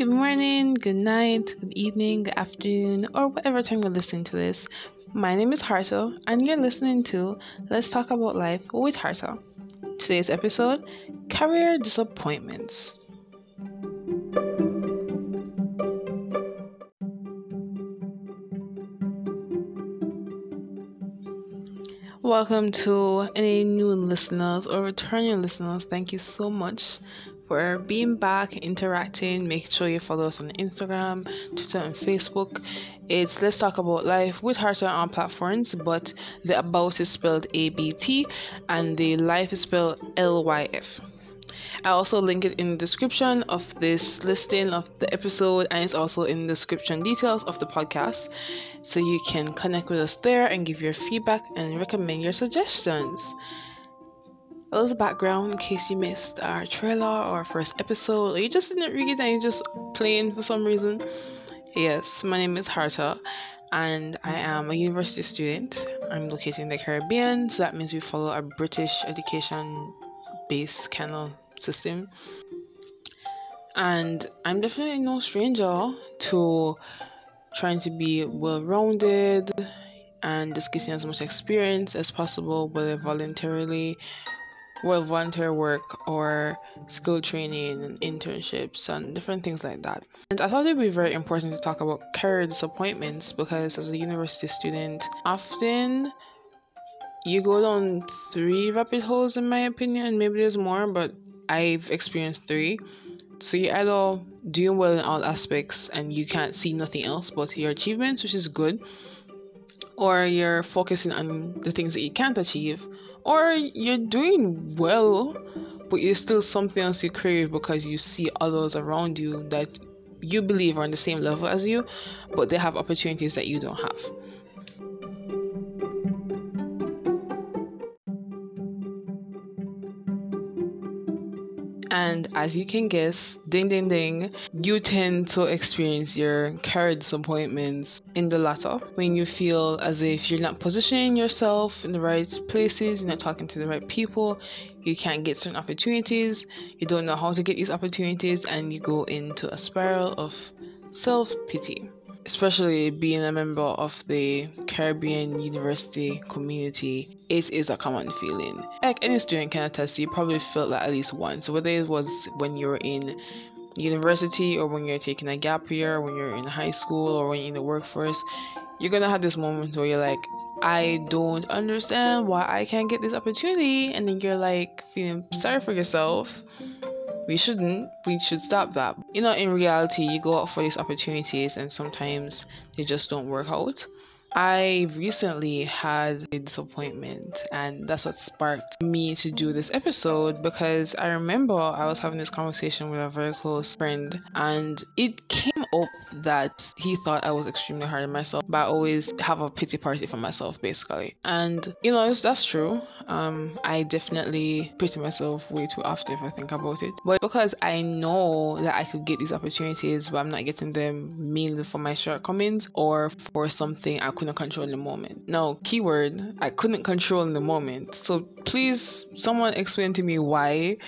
good morning, good night, good evening, good afternoon, or whatever time you're listening to this. My name is Harta, and you're listening to Let's Talk About Life with Harta. Today's episode Career Disappointments. Welcome to any new listeners or returning listeners. Thank you so much for being back, interacting. Make sure you follow us on Instagram, Twitter, and Facebook. It's Let's Talk About Life with Harta on platforms, but the about is spelled A B T and the life is spelled L Y F. I also link it in the description of this listing of the episode and it's also in the description details of the podcast. So you can connect with us there and give your feedback and recommend your suggestions. A little background in case you missed our trailer or first episode or you just didn't read and you're just playing for some reason. Yes, my name is Harta and I am a university student. I'm located in the Caribbean, so that means we follow a British education based kind of system. And I'm definitely no stranger to trying to be well rounded and just getting as much experience as possible, whether voluntarily, well, volunteer work or skill training and internships and different things like that. And I thought it would be very important to talk about career disappointments because as a university student, often you go down three rabbit holes in my opinion, maybe there's more, but I've experienced three. So you're either doing well in all aspects and you can't see nothing else but your achievements, which is good, or you're focusing on the things that you can't achieve, or you're doing well, but there's still something else you crave because you see others around you that you believe are on the same level as you, but they have opportunities that you don't have. And as you can guess, ding ding ding, you tend to experience your career disappointments in the latter when you feel as if you're not positioning yourself in the right places, you're not talking to the right people, you can't get certain opportunities, you don't know how to get these opportunities, and you go into a spiral of self pity especially being a member of the Caribbean University community, it is a common feeling. Like any student can attest, you probably felt that at least once, whether it was when you were in university or when you're taking a gap year, when you're in high school or when you're in the workforce, you're gonna have this moment where you're like, I don't understand why I can't get this opportunity, and then you're like feeling sorry for yourself we shouldn't we should stop that. You know in reality you go out for these opportunities and sometimes they just don't work out. I recently had a disappointment, and that's what sparked me to do this episode because I remember I was having this conversation with a very close friend, and it came up that he thought I was extremely hard on myself, but I always have a pity party for myself, basically. And you know, that's true. Um, I definitely pity myself way too often if I think about it, but because I know that I could get these opportunities, but I'm not getting them mainly for my shortcomings or for something I couldn't control in the moment. Now, keyword, I couldn't control in the moment. So please, someone explain to me why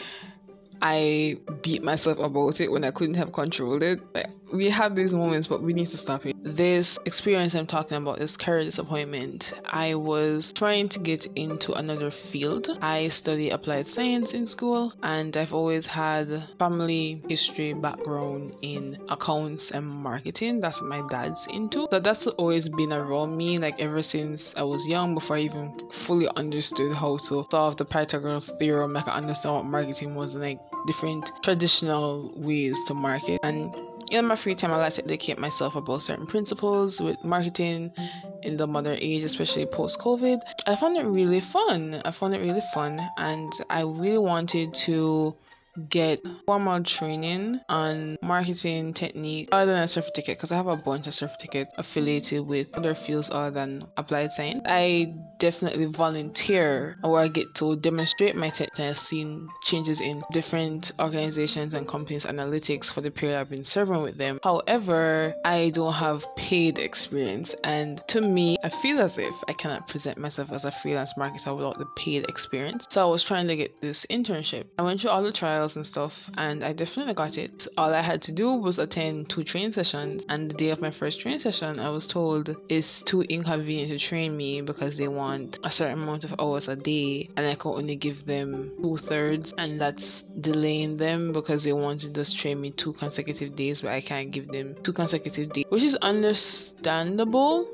I beat myself about it when I couldn't have controlled it. Like, we have these moments, but we need to stop it. This experience I'm talking about, this career disappointment, I was trying to get into another field. I study applied science in school, and I've always had family history background in accounts and marketing. That's what my dad's into. So that's always been around me, like ever since I was young, before I even fully understood how to solve the Pythagoras theorem. I could understand what marketing was, and like different traditional ways to market. And in my free time, I like to educate myself about certain principles with marketing in the modern age, especially post COVID. I found it really fun. I found it really fun, and I really wanted to get formal training on marketing technique other than a certificate because I have a bunch of certificates affiliated with other fields other than applied science. I definitely volunteer or I get to demonstrate my tech and changes in different organizations and companies analytics for the period I've been serving with them. However, I don't have paid experience and to me I feel as if I cannot present myself as a freelance marketer without the paid experience. So I was trying to get this internship. I went through all the trials trials and stuff, and I definitely got it. All I had to do was attend two training sessions, and the day of my first training session, I was told it's too inconvenient to train me because they want a certain amount of hours a day, and I can only give them two thirds, and that's delaying them because they want to just train me two consecutive days, but I can't give them two consecutive days, which is understandable.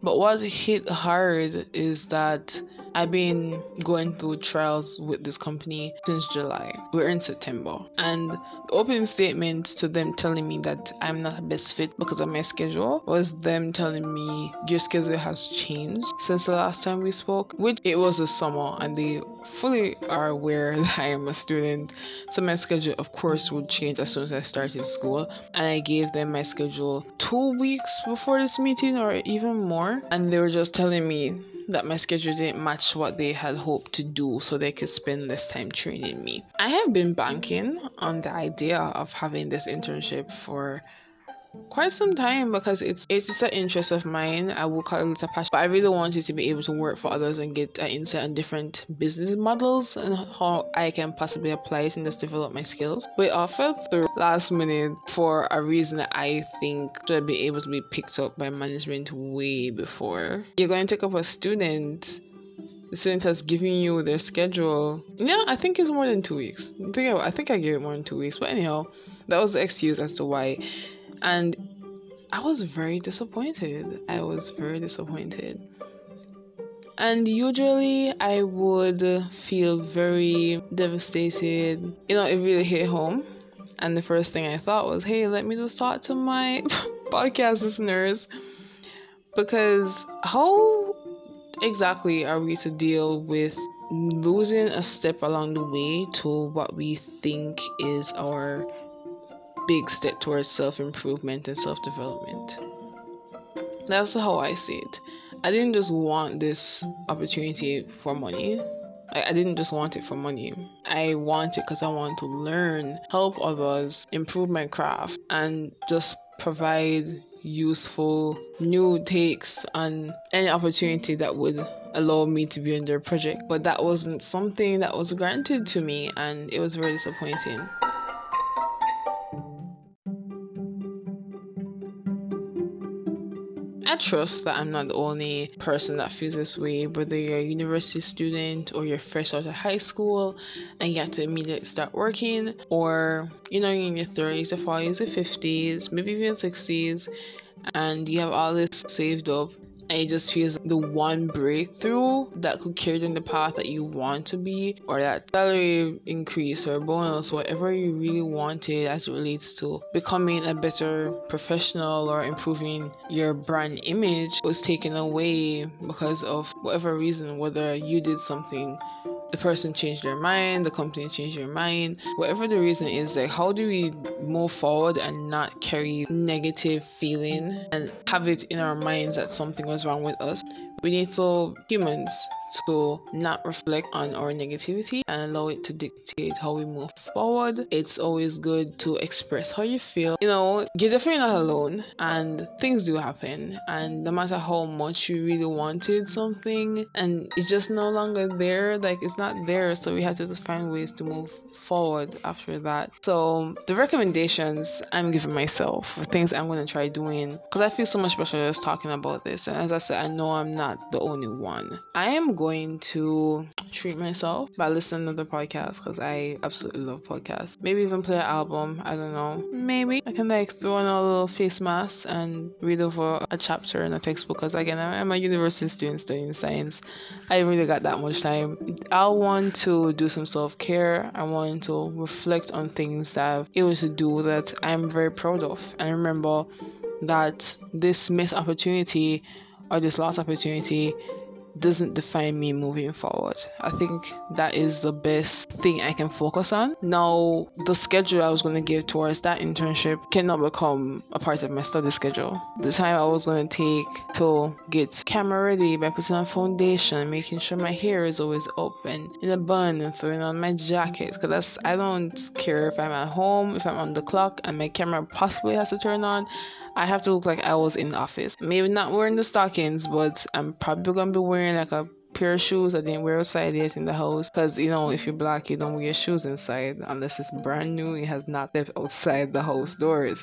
But what hit hard is that I've been going through trials with this company since July. We're in September. And the opening statement to them telling me that I'm not a best fit because of my schedule was them telling me your schedule has changed since the last time we spoke, which it was the summer and they fully are aware that I am a student. So my schedule of course would change as soon as I started school. And I gave them my schedule two weeks before this meeting or even more. And they were just telling me that my schedule didn't match what they had hoped to do so they could spend less time training me. I have been banking on the idea of having this internship for quite some time because it's it's an interest of mine. I will call it a passion, but I really wanted to be able to work for others and get an insight on different business models and how I can possibly apply it and just develop my skills. We offered through last minute for a reason that I think should be able to be picked up by management way before. You're going to take up a student the student has given you their schedule. Yeah, I think it's more than two weeks. I think I, I think I gave it more than two weeks. But anyhow, that was the excuse as to why and I was very disappointed. I was very disappointed. And usually I would feel very devastated. You know, it really hit home. And the first thing I thought was, hey, let me just talk to my podcast listeners. Because how exactly are we to deal with losing a step along the way to what we think is our big step towards self improvement and self development. That's how I see it. I didn't just want this opportunity for money. I, didn't just want it for money. I want it because I want to learn, help others, improve my craft, and just provide useful new takes on any opportunity that would allow me to be in their project. But that wasn't something that was granted to me, and it was very disappointing. Trust that I'm not the only person that feels this way, whether you're a university student or you're fresh out of high school and you have to immediately start working, or you know, you're in your 30s or 40s or 50s, maybe even 60s, and you have all this saved up and it just feels the one breakthrough that could carry you in the path that you want to be, or that salary increase or bonus, whatever you really wanted as it relates to becoming a better professional or improving your brand image was taken away because of whatever reason, whether you did something the person changed their mind, the company changed their mind, whatever the reason is, like how do we move forward and not carry negative feeling and have it in our minds that something was wrong with us? We need to humans to not reflect on our negativity and allow it to dictate how we move forward. It's always good to express how you feel. You know, you're definitely not alone, and things do happen. And no matter how much you really wanted something, and it's just no longer there, like it's not there, so we have to just find ways to move forward after that. So the recommendations I'm giving myself things I'm gonna try doing because I feel so much better just talking about this. And as I said, I know I'm not the only one. I am going to treat myself by listening to the podcast because I absolutely love podcasts. Maybe even play an album. I don't know. Maybe I can like throw on a little face mask and read over a chapter in a textbook because again I'm a university student studying science. I really got that much time. I want to do some self care. I want to reflect on things that I've able to do that I'm very proud of. And remember that this missed opportunity or this lost opportunity doesn't define me moving forward. I think that is the best thing I can focus on. Now, the schedule I was going to give towards that internship cannot become a part of my study schedule. The time I was going to take to get camera ready by putting on foundation, making sure my hair is always up and in a bun and throwing on my jacket because I don't care if I'm at home, if I'm on the clock and my camera possibly has to turn on. I have to look like I was in the office. Maybe not wearing the stockings, but I'm probably gonna be wearing like a pair of shoes I didn't wear outside yet in the house. Because, you know, if you're black, you don't wear shoes inside unless it's brand new. It has not left outside the house doors.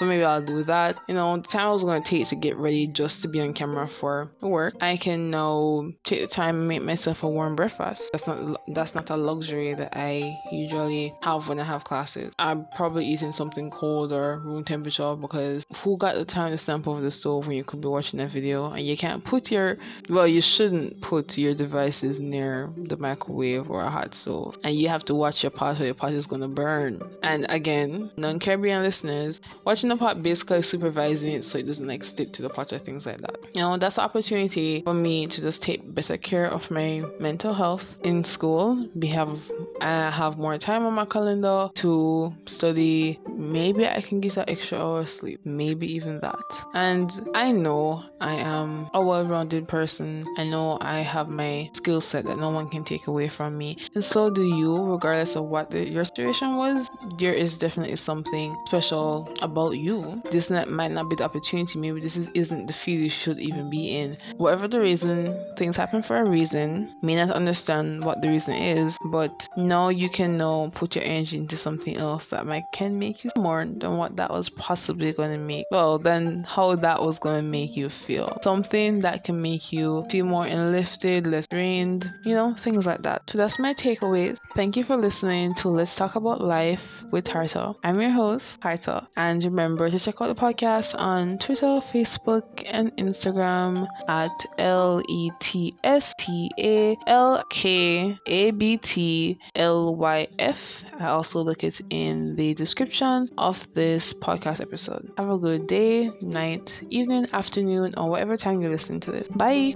So maybe I'll do that. You know, the time I was to take to get ready just to be on camera for work, I can now take the time and make myself a warm breakfast. That's not that's not a luxury that I usually have when I have classes. I'm probably eating something cold or room temperature because who got the time to stand over the stove when you could be watching a video and you can't put your well, you shouldn't put your devices near the microwave or a hot stove, and you have to watch your pot or your pot is gonna burn. And again, non-Caribbean listeners, watching the pot basically supervising it so it doesn't like stick to the pot or things like that. You know, that's the opportunity for me to just take better care of my mental health in school. We have I have more time on my calendar to study. Maybe I can get an extra hour of sleep. Maybe even that. And I know I am a well-rounded person. I know I have my skill set that no one can take away from me. And so do you, regardless of what the, your situation was. There is definitely something special about about you. This might not be the opportunity. Maybe this is, isn't the field you should even be in. Whatever the reason, things happen for a reason. May not understand what the reason is, but now you can now put your energy into something else that might can make you more than what that was possibly going to make. Well, then how that was going to make you feel. Something that can make you feel more enlifted, less drained, you know, things like that. So that's my takeaways. Thank you for listening to Let's Talk About Life with Harta. I'm your host, Harta, and remember to check out the podcast on Twitter, Facebook, and Instagram at L E T S T A L K A B T L Y F. I also look it in the description of this podcast episode. Have a good day, night, evening, afternoon, or whatever time you listen to this. Bye.